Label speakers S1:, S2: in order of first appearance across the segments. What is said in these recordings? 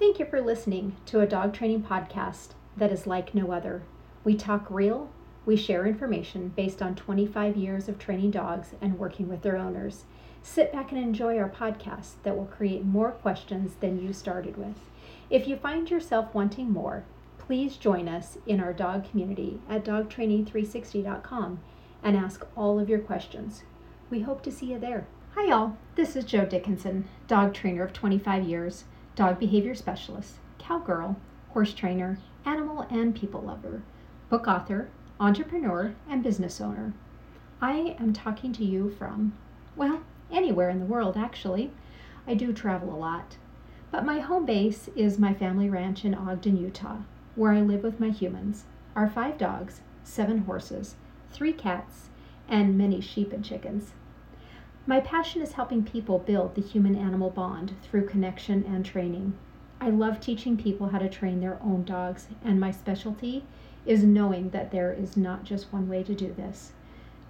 S1: Thank you for listening to a dog training podcast that is like no other. We talk real, we share information based on 25 years of training dogs and working with their owners. Sit back and enjoy our podcast that will create more questions than you started with. If you find yourself wanting more, please join us in our dog community at dogtraining360.com and ask all of your questions. We hope to see you there. Hi, y'all. This is Joe Dickinson, dog trainer of 25 years dog behavior specialist, cowgirl, horse trainer, animal and people lover, book author, entrepreneur, and business owner. I am talking to you from, well, anywhere in the world actually. I do travel a lot. But my home base is my family ranch in Ogden, Utah, where I live with my humans, our five dogs, seven horses, three cats, and many sheep and chickens. My passion is helping people build the human animal bond through connection and training. I love teaching people how to train their own dogs, and my specialty is knowing that there is not just one way to do this.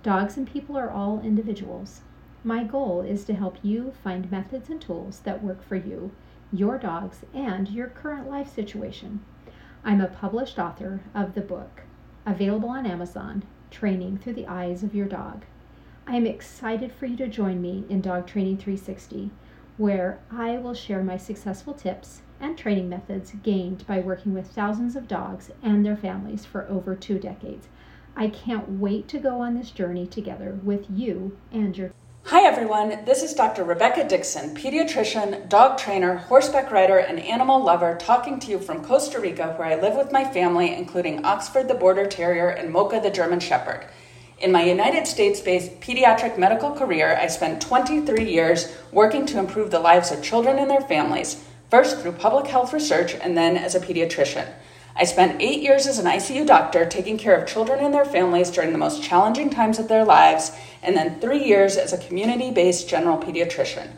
S1: Dogs and people are all individuals. My goal is to help you find methods and tools that work for you, your dogs, and your current life situation. I'm a published author of the book, available on Amazon, Training Through the Eyes of Your Dog. I am excited for you to join me in Dog Training 360, where I will share my successful tips and training methods gained by working with thousands of dogs and their families for over two decades. I can't wait to go on this journey together with you and your.
S2: Hi everyone, this is Dr. Rebecca Dixon, pediatrician, dog trainer, horseback rider, and animal lover, talking to you from Costa Rica, where I live with my family, including Oxford the Border Terrier and Mocha the German Shepherd. In my United States based pediatric medical career, I spent 23 years working to improve the lives of children and their families, first through public health research and then as a pediatrician. I spent eight years as an ICU doctor taking care of children and their families during the most challenging times of their lives, and then three years as a community based general pediatrician.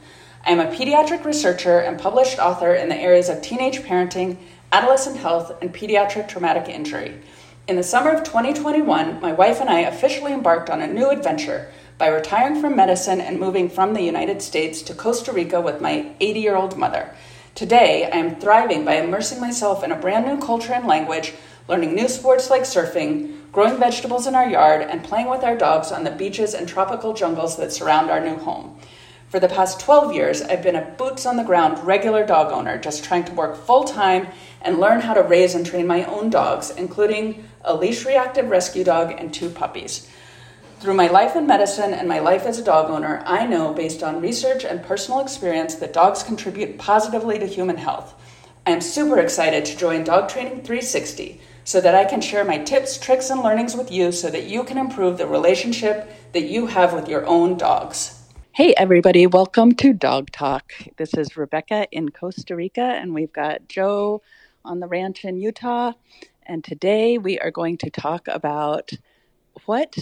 S2: I am a pediatric researcher and published author in the areas of teenage parenting, adolescent health, and pediatric traumatic injury. In the summer of 2021, my wife and I officially embarked on a new adventure by retiring from medicine and moving from the United States to Costa Rica with my 80 year old mother. Today, I am thriving by immersing myself in a brand new culture and language, learning new sports like surfing, growing vegetables in our yard, and playing with our dogs on the beaches and tropical jungles that surround our new home. For the past 12 years, I've been a boots on the ground regular dog owner, just trying to work full time and learn how to raise and train my own dogs, including a leash reactive rescue dog and two puppies. Through my life in medicine and my life as a dog owner, I know based on research and personal experience that dogs contribute positively to human health. I am super excited to join Dog Training 360 so that I can share my tips, tricks, and learnings with you so that you can improve the relationship that you have with your own dogs.
S3: Hey, everybody, welcome to Dog Talk. This is Rebecca in Costa Rica, and we've got Joe on the ranch in Utah. And today we are going to talk about what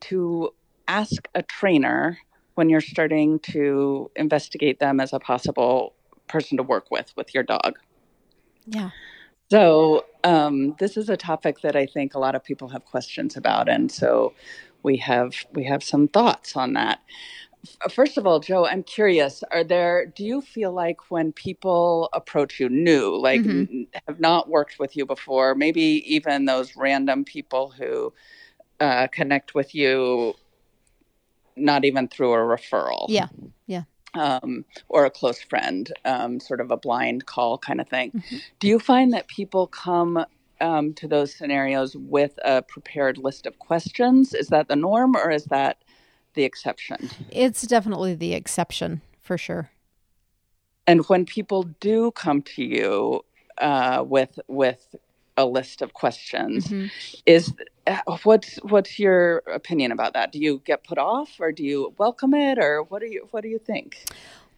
S3: to ask a trainer when you're starting to investigate them as a possible person to work with with your dog.
S1: Yeah.
S3: So, um, this is a topic that I think a lot of people have questions about, and so we have we have some thoughts on that. First of all, Joe, I'm curious, are there do you feel like when people approach you new, like
S1: Mhm.
S3: n- have not worked with you before, maybe even those random people who uh, connect with you not even through a referral
S1: Yeah. Yeah.
S3: um, or a close friend, um, sort of a blind call kind of thing.
S1: Mhm.
S3: Do you find that people come um, to those scenarios with a prepared list of questions? Is that the norm or is that the exception?
S4: It's definitely the exception for sure.
S3: And when people do come to you uh, with with a list of questions,
S4: Mhm.
S3: is uh, what's what's your opinion about that? Do you get put off, or do you welcome it, or what do you what do you think?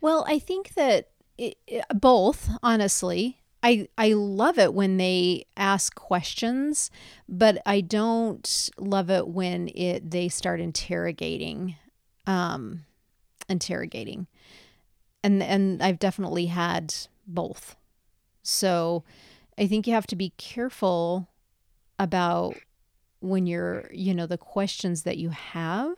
S4: Well, I think that it- both, honestly. I, I love it when they ask questions, but I don't love it when it they start interrogating, um, interrogating, and and I've definitely had both. So, I think you have to be careful about when you're, you know, the questions that you have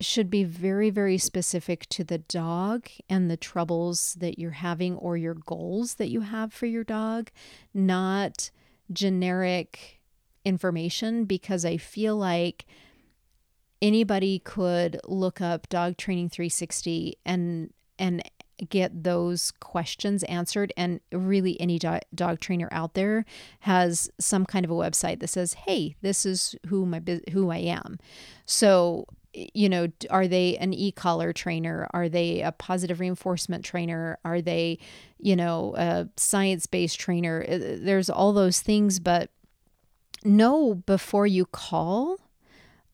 S1: should be very, very specific to the dog and the troubles that you're having or your goals that you have for your dog, not generic information, because I feel like anybody could look up dog training 360 and and get those questions answered. And really any do- dog trainer out there has some kind of a website that says hey this is who my who I am. So you know are they an e-collar trainer? Are they a positive reinforcement trainer? Are they you know a science-based trainer? Uh, there's all those things but know before you call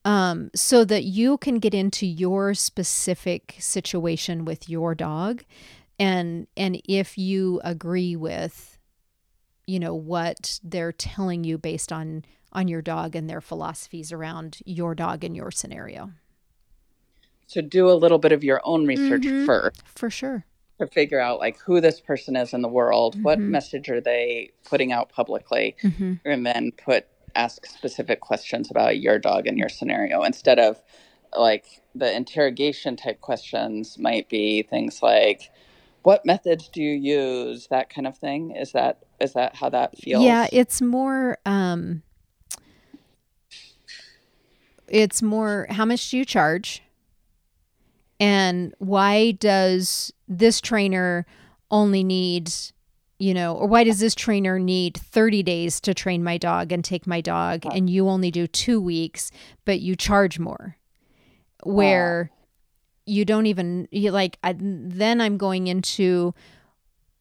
S1: um, so that you can get into your specific situation with your dog. And and if you agree with you know what they're telling you based on on your dog and their philosophies around your dog and your scenario
S2: so do a little bit of your own research mm-hmm. first
S1: for sure
S2: to figure out like who this person is in the world mm-hmm. what message are they putting out publicly mm-hmm. and then put ask specific questions about your dog and your scenario instead of like the interrogation type questions might be things like what methods do you use that kind of thing is that is that how that feels
S1: yeah it's more um it's more how much do you charge and why does this trainer only need you know, or why does this trainer need 30 days to train my dog and take my dog and you only do 2 weeks but you charge more? Where you don't even you like I, then I'm going into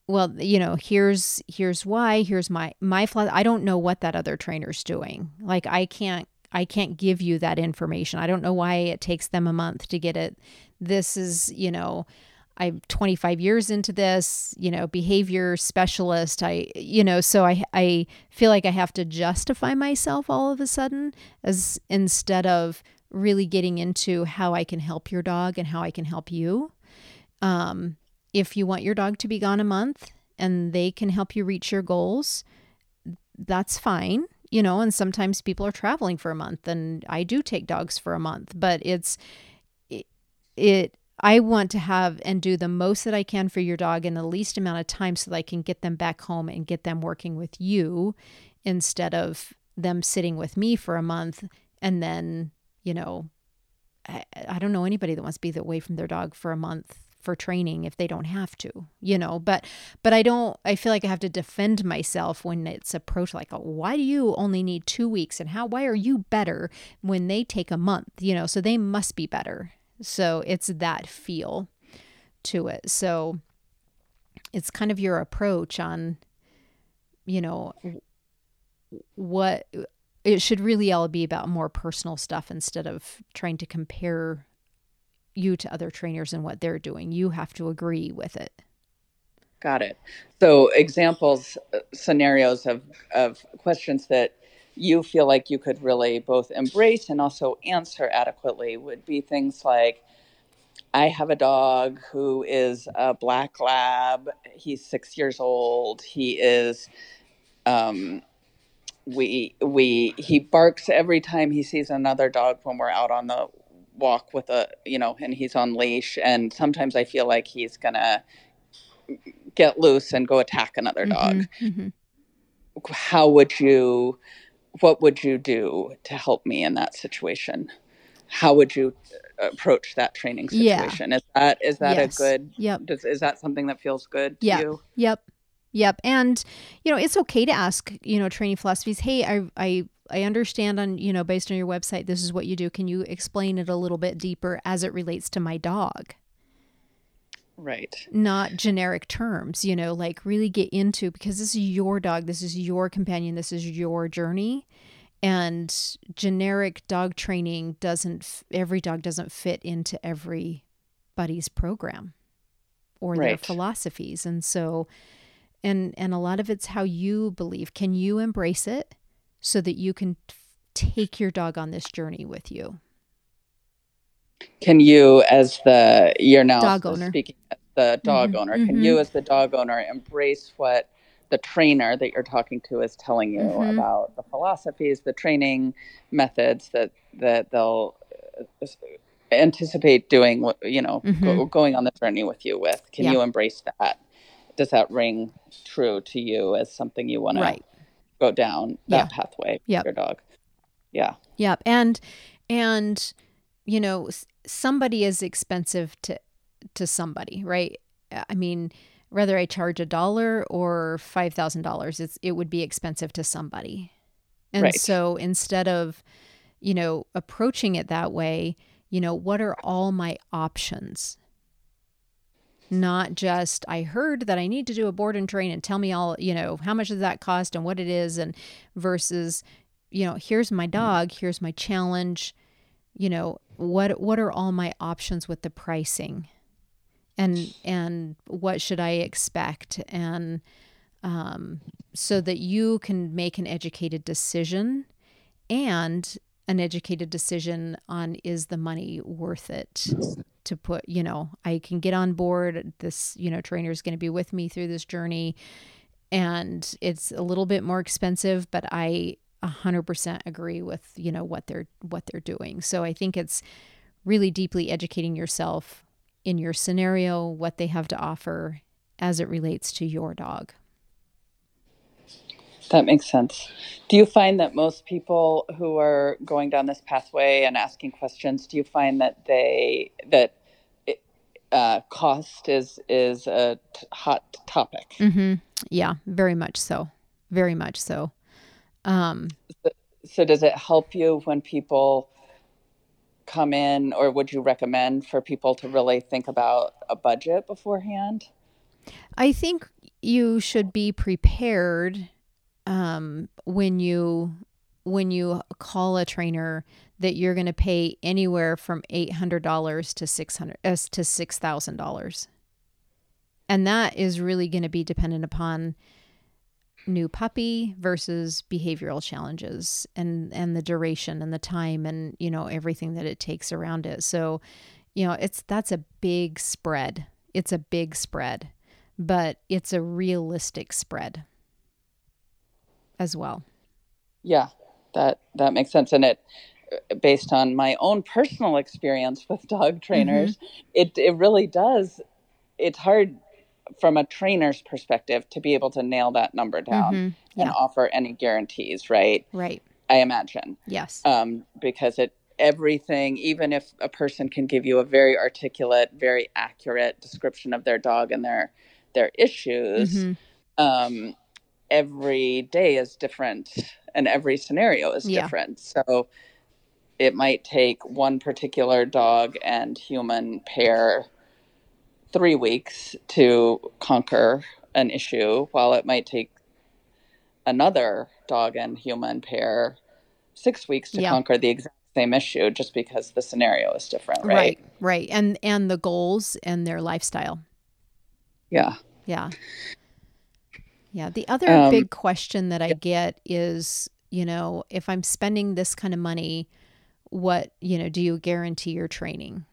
S1: well, you know, here's here's why, here's my my flaw. I don't know what that other trainer's doing. Like I can't I can't give you that information. I don't know why it takes them a month to get it. This is, you know, I'm 25 years into this, you know, behavior specialist. I, you know, so I, I feel like I have to justify myself all of a sudden as instead of really getting into how I can help your dog and how I can help you. Um, if you want your dog to be gone a month and they can help you reach your goals, that's fine, you know, and sometimes people are traveling for a month and I do take dogs for a month, but it's, it, it I want to have and do the most that I can for your dog in the least amount of time so that I can get them back home and get them working with you instead of them sitting with me for a month and then, you know, I, I don't know anybody that wants to be away from their dog for a month for training if they don't have to you know but but i don't i feel like i have to defend myself when it's approached like why do you only need two weeks and how why are you better when they take a month you know so they must be better so it's that feel to it. So it's kind of your approach on, you know, what it should really all be about more personal stuff instead of trying to compare you to other trainers and what they're doing. You have to agree with it.
S2: Got it. So examples, uh, scenarios of, of questions that you feel like you could really both embrace and also answer adequately would be things like I have a dog who is a black lab. He's six years old. He is, um, we we he barks every time he sees another dog when we're out on the walk with a you know, and he's on leash. And sometimes I feel like he's gonna get loose and go attack another dog. Mm-hmm, mm-hmm. How would you? what would you do to help me in that situation? How would you approach that training situation? Yeah. Is that is that yes. a good?
S1: Yep.
S2: Does, is that something that feels good to
S1: yeah.
S2: you?
S1: Yep. Yep. And you know, it's okay to ask, you know, training philosophies, hey, I I I understand on, you know, based on your website, this is what you do. Can you explain it a little bit deeper as it relates to my dog?
S2: Right.
S1: Not generic terms, you know, like really get into because this is your dog, this is your companion, this is your journey. And generic dog training doesn't, every dog doesn't fit into everybody's program or right. their philosophies. And so, and, and a lot of it's how you believe. Can you embrace it so that you can take your dog on this journey with you?
S2: can you as the you're now
S1: dog owner
S2: speaking the dog mm-hmm. owner can mm-hmm. you as the dog owner embrace what the trainer that you're talking to is telling you mm-hmm. about the philosophies the training methods that that they'll anticipate doing you know mm-hmm. go, going on the journey with you with can yeah. you embrace that does that ring true to you as something you want right. to go down that yeah. pathway
S1: yeah
S2: your dog. Yeah.
S1: Yeah and and you know somebody is expensive to to somebody right? I mean whether i charge a dollar or five thousand dollars it's it would be expensive to somebody. And right. so instead of you know approaching it that way you know what are all my options not just I heard that I need to do a board and train and tell me all, you know, how much does that cost and what it is and versus, you know, here's my dog, here's my challenge, you know, what what are all my options with the pricing? And and what should I expect? And um, so that you can make an educated decision and an educated decision on is the money worth it to put, you know, I can get on board. This, you know, trainer is going to be with me through this journey. And it's a little bit more expensive, but I 100% agree with, you know, what they're what they're doing. So I think it's really deeply educating yourself in your scenario, what they have to offer as it relates to your dog.
S2: That makes sense. Do you find that most people who are going down this pathway and asking questions, do you find that they that uh, cost is is a t- hot topic?
S1: Mm-hmm. Yeah, very much so. Very much so. Um,
S2: so. So, does it help you when people come in, or would you recommend for people to really think about a budget beforehand?
S1: I think you should be prepared um, when you when you call a trainer that you're going to pay anywhere from eight hundred dollars to six hundred uh, to six thousand dollars, and that is really going to be dependent upon new puppy versus behavioral challenges and and the duration and the time and you know everything that it takes around it. So you know it's that's a big spread. It's a big spread but it's a realistic spread as well.
S2: Yeah, that that makes sense, and it based on my own personal experience with dog trainers, mm-hmm. it it really does. It's hard from a trainer's perspective to be able to nail that number down mm-hmm. yeah. and offer any guarantees, right?
S1: Right.
S2: I imagine.
S1: Yes.
S2: Um, because it everything, even if a person can give you a very articulate, very accurate description of their dog and their their issues, mm-hmm. um, every day is different and every scenario is yeah. different. So it might take one particular dog and human pair three weeks to conquer an issue, while it might take another dog and human pair six weeks to yeah. conquer the exact same issue just because the scenario is different, right?
S1: Right, right. And and the goals and their lifestyle.
S2: Yeah.
S1: Yeah. Yeah. The other um, big question that I get is, you know, if I'm spending this kind of money, what, you know, do you guarantee your training?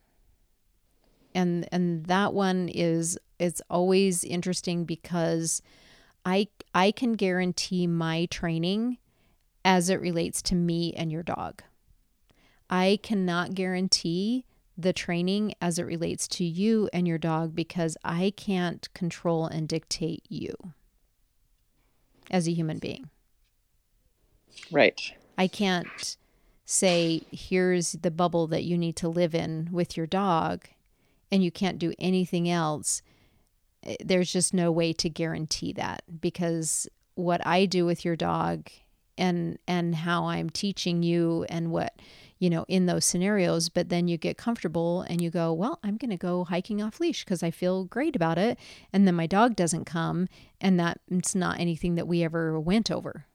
S1: And and that one is it's always interesting because I I can guarantee my training as it relates to me and your dog. I cannot guarantee the training as it relates to you and your dog because I can't control and dictate you as a human being.
S2: Right.
S1: I can't say, here's the bubble that you need to live in with your dog, and you can't do anything else. Eh, there's just no way to guarantee that because what I do with your dog and and how I'm teaching you and what you know, in those scenarios, but then you get comfortable and you go, well, I'm going to go hiking off leash because I feel great about it. And then my dog doesn't come and that it's not anything that we ever went over.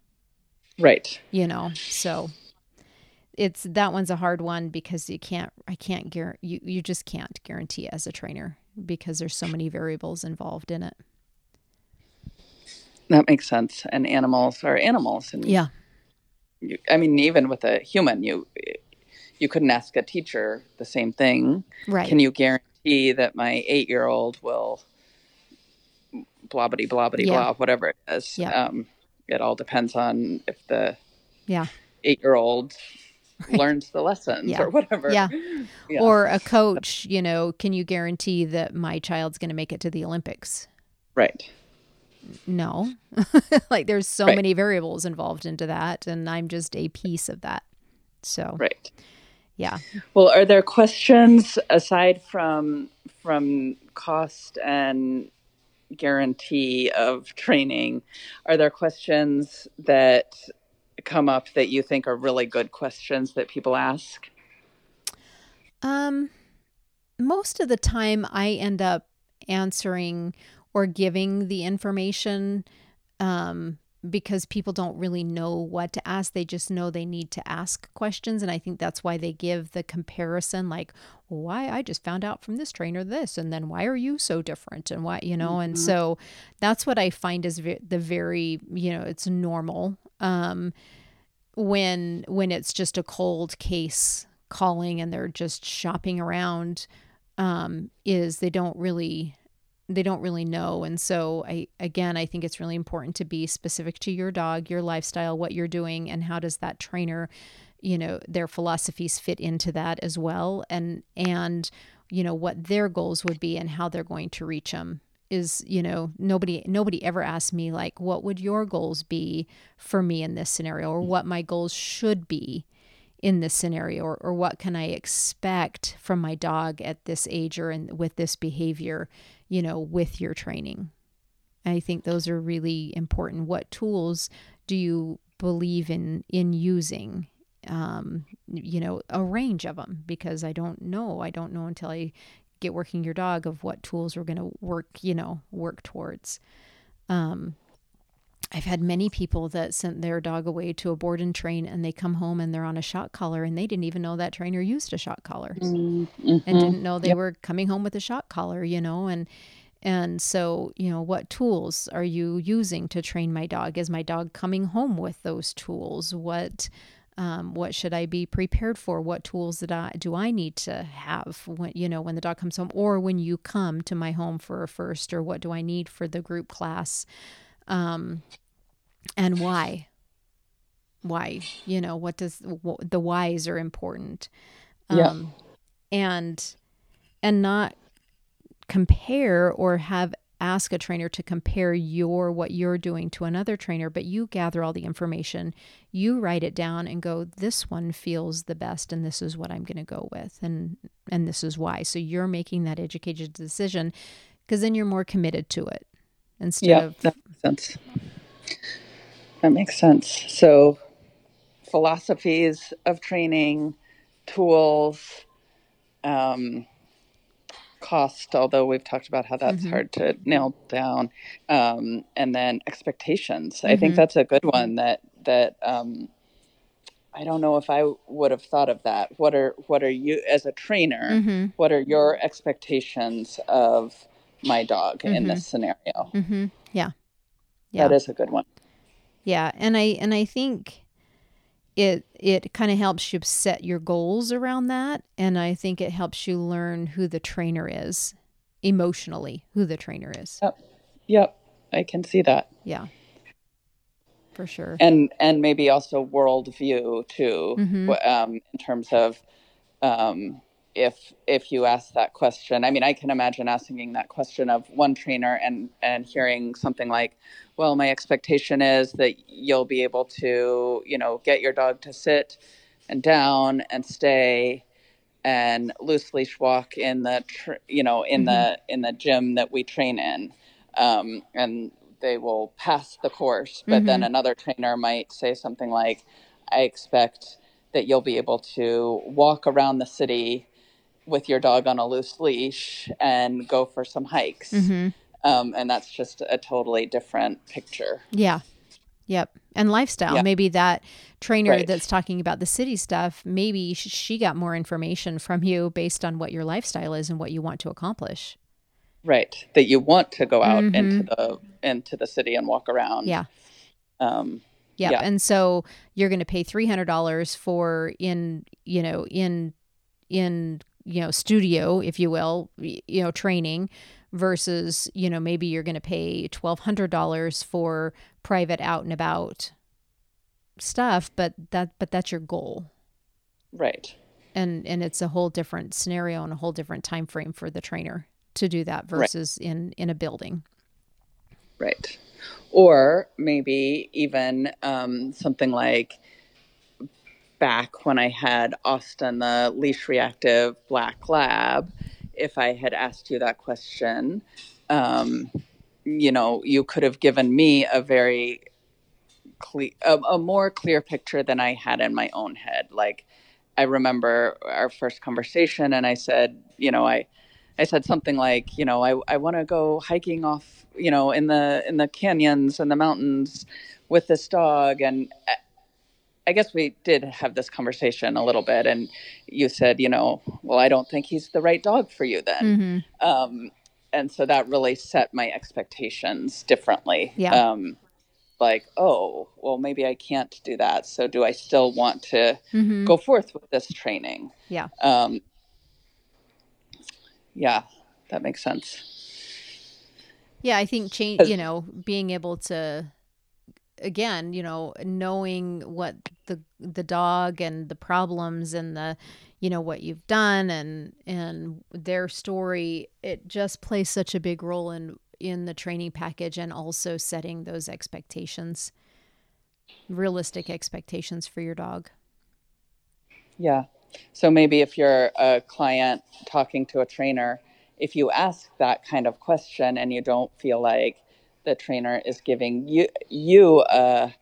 S2: Right.
S1: You know, so it's that one's a hard one because you can't, I can't guarantee, you, you just can't guarantee as a trainer because there's so many variables involved in it.
S2: That makes sense. And animals are animals. And
S1: yeah.
S2: You, I mean, even with a human, you you couldn't ask a teacher the same thing.
S1: Right.
S2: Can you guarantee that my eight year old will blah blah blah yeah. blah whatever it is?
S1: Yeah.
S2: Um, it all depends on if the
S1: yeah
S2: eight year old right. learns the lessons yeah. or whatever.
S1: Yeah. yeah. Or a coach, you know, can you guarantee that my child's going to make it to the Olympics?
S2: Right.
S1: No. like there's so right. many variables involved into that and I'm just a piece of that. So
S2: Right.
S1: Yeah.
S2: Well, are there questions aside from from cost and guarantee of training? Are there questions that come up that you think are really good questions that people ask?
S1: Um, most of the time, I end up answering or giving the information um, because people don't really know what to ask. They just know they need to ask questions. And I think that's why they give the comparison like, why I just found out from this trainer this, and then why are you so different? And why, you know, mm-hmm. and so that's what I find is the very, you know, it's normal. Um, when when it's just a cold case calling and they're just shopping around um, is they don't really they don't really know. And so i again i think it's really important to be specific to your dog your lifestyle what you're doing and how does that trainer you know their philosophies fit into that as well? And and you know what their goals would be and how they're going to reach them is you know nobody nobody ever asked me like what would your goals be for me in this scenario? or mm. what my goals should be in this scenario? or, or what can i expect from my dog at this age or in, with this behavior you know with your training. I think those are really important. What tools do you believe in in using? Um, you know a range of them because i don't know. I don't know until i get working your dog of what tools we're going to work, you know, work towards. Um, I've had many people that sent their dog away to a board and train and they come home and they're on a shock collar and they didn't even know that trainer used a shock collar mm-hmm. and didn't know they yep. were coming home with a shock collar, you know, and and so, you know, what tools are you using to train my dog? Is my dog coming home with those tools? What um, what should I be prepared for? What tools that I do I need to have when you know when the dog comes home, or when you come to my home for a first, or what do I need for the group class, um, and why? Why you know what does what, the whys are important,
S2: um, yeah.
S1: and and not compare or have ask a trainer to compare your what you're doing to another trainer but you gather all the information you write it down and go this one feels the best and this is what i'm going to go with and and this is why so you're making that educated decision because then you're more committed to it instead
S2: yeah,
S1: of
S2: that makes sense that makes sense so philosophies of training tools um, cost, although we've talked about how that's mm-hmm. hard to nail down, um, and then expectations. Mm-hmm. I think mm-hmm. that's a good one. That that um, I don't know if I would have thought of that. What are what are you as a trainer? Mm-hmm. What are your expectations of my dog in this mm-hmm. scenario?
S1: Mm-hmm. Yeah, yeah,
S2: that is a good one.
S1: Yeah, and I and I think it it kind of helps you set your goals around that and i think it helps you learn who the trainer is emotionally who the trainer is.
S2: Yep. Yep. I can see that.
S1: Yeah. For sure.
S2: And and maybe also worldview too mm-hmm. um, in terms of um, if if you ask that question i mean i can imagine asking that question of one trainer and and hearing something like well my expectation is that you'll be able to you know get your dog to sit and down and stay and loose leash walk in the tr- you know in mm-hmm. the in the gym that we train in um, and they will pass the course but mm-hmm. then another trainer might say something like i expect that you'll be able to walk around the city with your dog on a loose leash and go for some hikes. Mm-hmm. Um, and that's just a totally different picture.
S1: Yeah. Yep. And lifestyle. Yeah. Maybe that trainer right. that's talking about the city stuff, maybe she got more information from you based on what your lifestyle is and what you want to accomplish.
S2: Right. That you want to go out mm-hmm. into the into the city and walk around.
S1: Yeah. Um yep. yeah. And so you're going to pay $300 for in, you know, in in you know studio if you will you know training versus you know maybe you're going to pay $1200 for private out and about stuff but that but that's your goal
S2: Right.
S1: And and it's a whole different scenario and a whole different time frame for the trainer to do that versus right. in in a building.
S2: Right. Or maybe even um, something like back when I had Austin, the leash reactive black lab, if I had asked you that question, um, you know, you could have given me a very clear, a, a, more clear picture than I had in my own head. Like, I remember our first conversation, and I said, you know, I, I said something like, you know, I, I want to go hiking off, you know, in the in the canyons and the mountains with this dog, and I guess we did have this conversation a little bit, and you said, you know, well, I don't think he's the right dog for you then. Mm-hmm. Um, and so that really set my expectations differently.
S1: Yeah.
S2: Um, like, oh, well, maybe I can't do that. So do I still want to mm-hmm. go forth with this training?
S1: Yeah.
S2: Um, yeah, that makes sense.
S1: Yeah, I think change. You know, being able to again, you know, knowing what the the dog and the problems and the you know what you've done and and their story, it just plays such a big role in in the training package and also setting those expectations, realistic expectations for your dog.
S2: Yeah. So maybe if you're a client talking to a trainer, if you ask that kind of question and you don't feel like the trainer is giving you you a,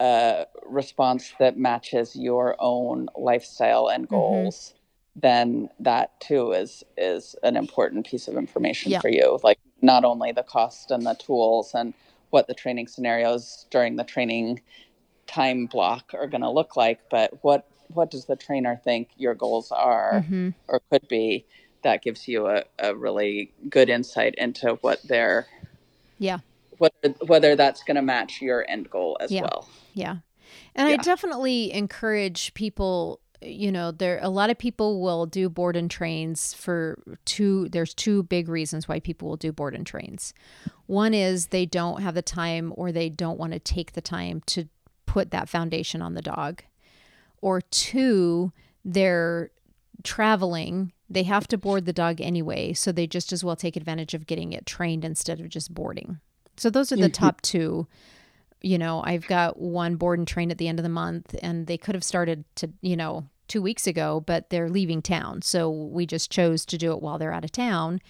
S2: a response that matches your own lifestyle and mm-hmm. goals, mm-hmm. then that too is is an important piece of information yeah. for you. Like not only the cost and the tools and what the training scenarios during the training time block are going to look like, but what what does the trainer think your goals are mm-hmm. or could be? That gives you a, a really good insight into what their
S1: yeah.
S2: Whether whether that's going to match your end goal as
S1: yeah.
S2: well.
S1: Yeah. And yeah. I definitely encourage people you know there a lot of people will do board and trains for two there's two big reasons why people will do board and trains one is they don't have the time or they don't want to take the time to put that foundation on the dog or two they're traveling they have to board the dog anyway so they just as well take advantage of getting it trained instead of just boarding so those are the top two. You know, I've got one board and train at the end of the month, and they could have started to, you know, two weeks ago, but they're leaving town. So we just chose to do it while they're out of town.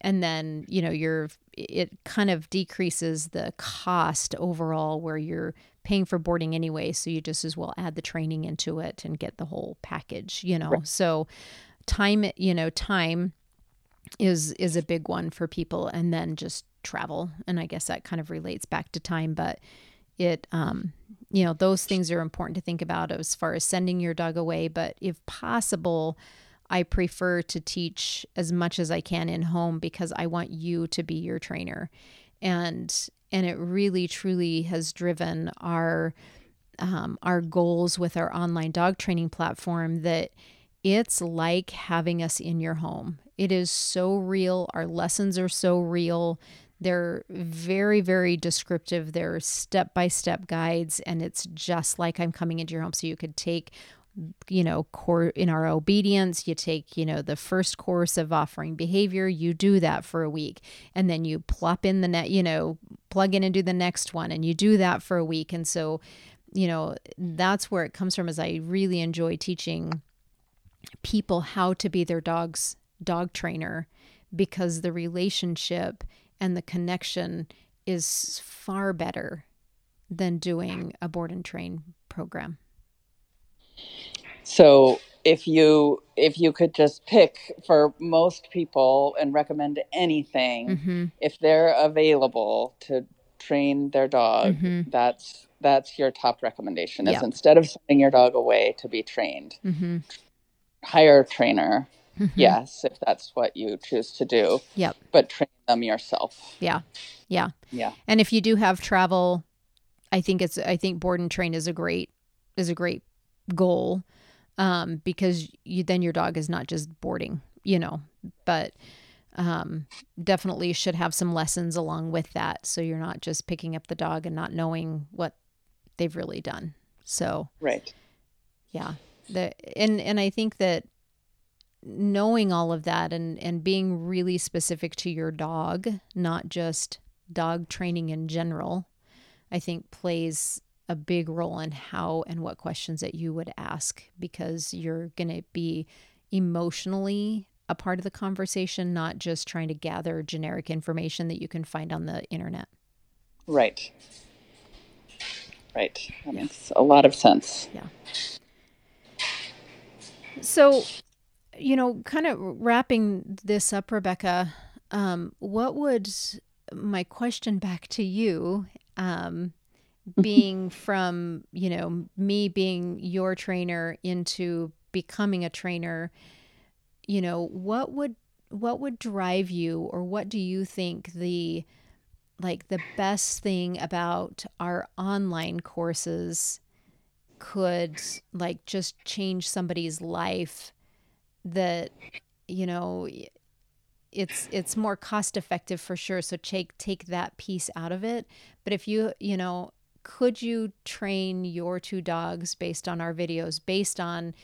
S1: And then, you know, you're, it kind of decreases the cost overall where you're paying for boarding anyway. So you just as well add the training into it and get the whole package, you know. Right. So time, you know, time is is a big one for people and then just travel and i guess that kind of relates back to time but it um you know those things are important to think about as far as sending your dog away but if possible i prefer to teach as much as i can in home because i want you to be your trainer and and it really truly has driven our um, our goals with our online dog training platform that it's like having us in your home. It is so real. Our lessons are so real. They're very, very descriptive. They're step by step guides, and it's just like I'm coming into your home. So you could take, you know, core in our obedience, you take, you know, the first course of offering behavior, you do that for a week, and then you plop in the net, you know, plug in and do the next one, and you do that for a week. And so, you know, that's where it comes from, is I really enjoy teaching people how to be their dog's dog trainer because the relationship and the connection is far better than doing a board and train program.
S2: So if you if you could just pick for most people and recommend anything mm-hmm. if they're available to train their dog mm-hmm. that's that's your top recommendation is yep. instead of sending your dog away to be trained mm-hmm. hire a trainer Mm-hmm. Yes, if that's what you choose to do.
S1: Yep.
S2: But train them yourself.
S1: Yeah. Yeah.
S2: Yeah.
S1: And if you do have travel, I think it's I think board and train is a great is a great goal. Um, because you then your dog is not just boarding, you know, but um, definitely should have some lessons along with that. So you're not just picking up the dog and not knowing what they've really done. So
S2: right,
S1: yeah, the and and I think that knowing all of that and and being really specific to your dog, not just dog training in general, I think plays a big role in how and what questions that you would ask because you're going to be emotionally a part of the conversation, not just trying to gather generic information that you can find on the internet.
S2: Right. Right. That makes a lot of sense.
S1: Yeah. So, you know, kind of wrapping this up, Rebecca, um, what would my question back to you um, being from, you know, me being your trainer into becoming a trainer, you know, what would what would drive you or what do you think the like the best thing about our online courses could like just change somebody's life that you know it's it's more cost effective for sure. So take take that piece out of it. But if you you know could you train your two dogs based on our videos based on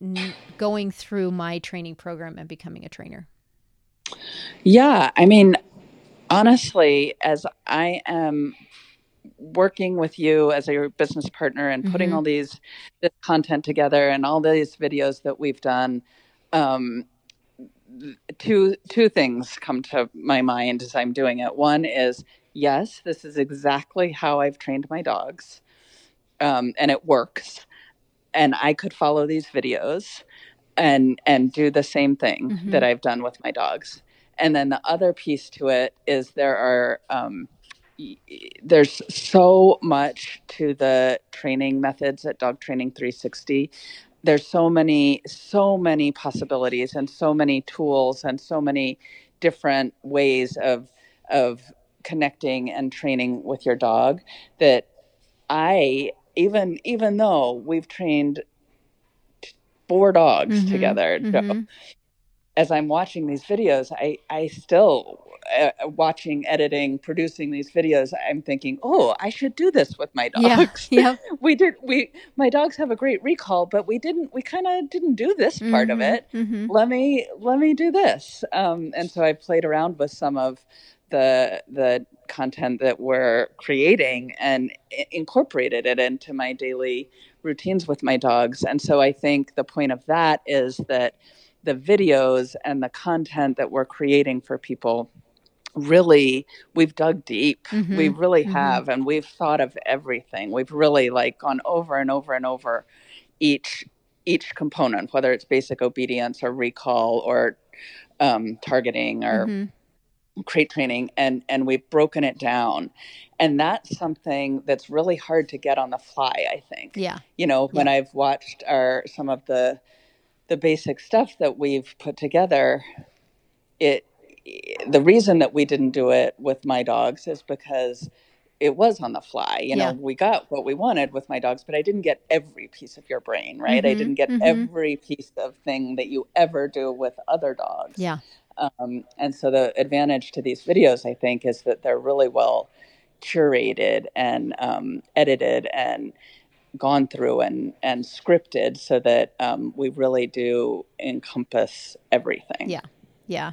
S1: n- going through my training program and becoming a trainer
S2: yeah i mean honestly as i am working with you as your business partner and putting mm-hmm. all these this content together and all these videos that we've done um, two two things come to my mind as I'm doing it. One is yes, this is exactly how I've trained my dogs, um, and it works. And I could follow these videos and and do the same thing mm-hmm. that I've done with my dogs. And then the other piece to it is there are um, there's so much to the training methods at Dog Training 360 there's so many so many possibilities and so many tools and so many different ways of of connecting and training with your dog that I even even though we've trained four dogs mm-hmm, together mm-hmm. as I'm watching these videos I I still uh, watching, editing, producing these videos, I'm thinking, oh, I should do this with my dogs.
S1: Yeah, yeah.
S2: we did. We my dogs have a great recall, but we didn't. We kind of didn't do this part mm-hmm, of it. Mm-hmm. Let me let me do this. Um, and so I played around with some of the the content that we're creating and incorporated it into my daily routines with my dogs. And so I think the point of that is that the videos and the content that we're creating for people really we've dug deep mm-hmm. we really mm-hmm. have and we've thought of everything we've really like gone over and over and over each each component whether it's basic obedience or recall or um, targeting or mm-hmm. Crate training and and we've broken it down and that's something that's really hard to get on the fly i think
S1: yeah
S2: you know when
S1: yeah.
S2: i've watched our some of the the basic stuff that we've put together it the reason that we didn't do it with my dogs is because it was on the fly. You know, yeah. we got what we wanted with my dogs, but I didn't get every piece of your brain, right? Mm-hmm, I didn't get mm-hmm. every piece of thing that you ever do with other dogs.
S1: Yeah.
S2: Um, and so the advantage to these videos, I think, is that they're really well curated and um, edited and gone through and, and scripted so that um, we really do encompass everything.
S1: Yeah. Yeah.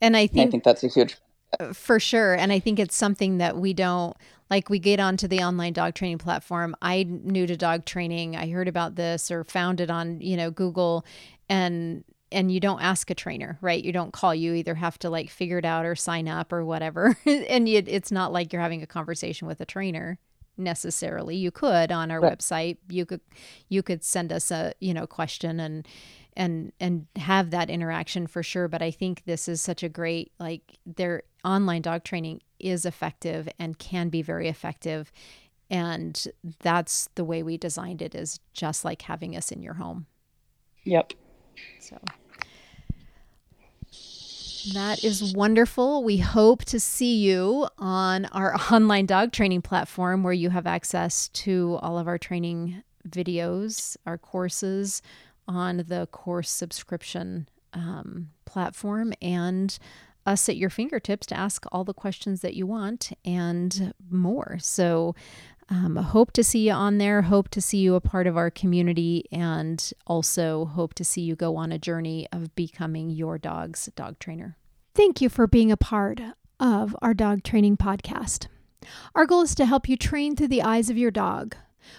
S1: And I think
S2: I think that's a huge
S1: uh, for sure. And I think it's something that we don't like we get onto the online dog training platform. I knew to dog training. I heard about this or found it on, you know, Google and and you don't ask a trainer, right? You don't call. You either have to like figure it out or sign up or whatever. and it's not like you're having a conversation with a trainer necessarily. You could on our right. website. You could you could send us a you know question and and and have that interaction for sure but i think this is such a great like their online dog training is effective and can be very effective and that's the way we designed it is just like having us in your home
S2: yep
S1: so that is wonderful. We hope to see you on our online dog training platform where you have access to all of our training videos, our courses, on the course subscription um, platform and us at your fingertips to ask all the questions that you want and more. So,
S5: Um, hope to see you on there. Hope to see you a part of our community, and also hope to see you go on a journey of becoming your dog's dog trainer.
S1: Thank you for being a part of our dog training podcast. Our goal is to help you train through the eyes of your dog.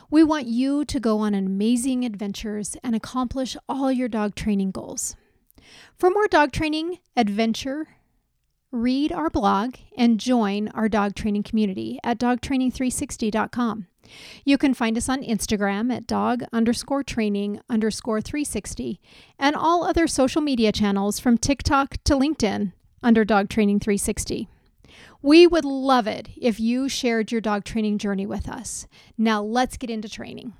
S1: We want you to go on amazing adventures and accomplish all your dog training goals. For more dog training, adventure, read our blog and join our dog training community at dogtraining360.com. You can find us on Instagram at dog underscore training underscore 360 and all other social media channels from TikTok to LinkedIn under Dog Training 360. We would love it if you shared your dog training journey with us. Now let's get into training.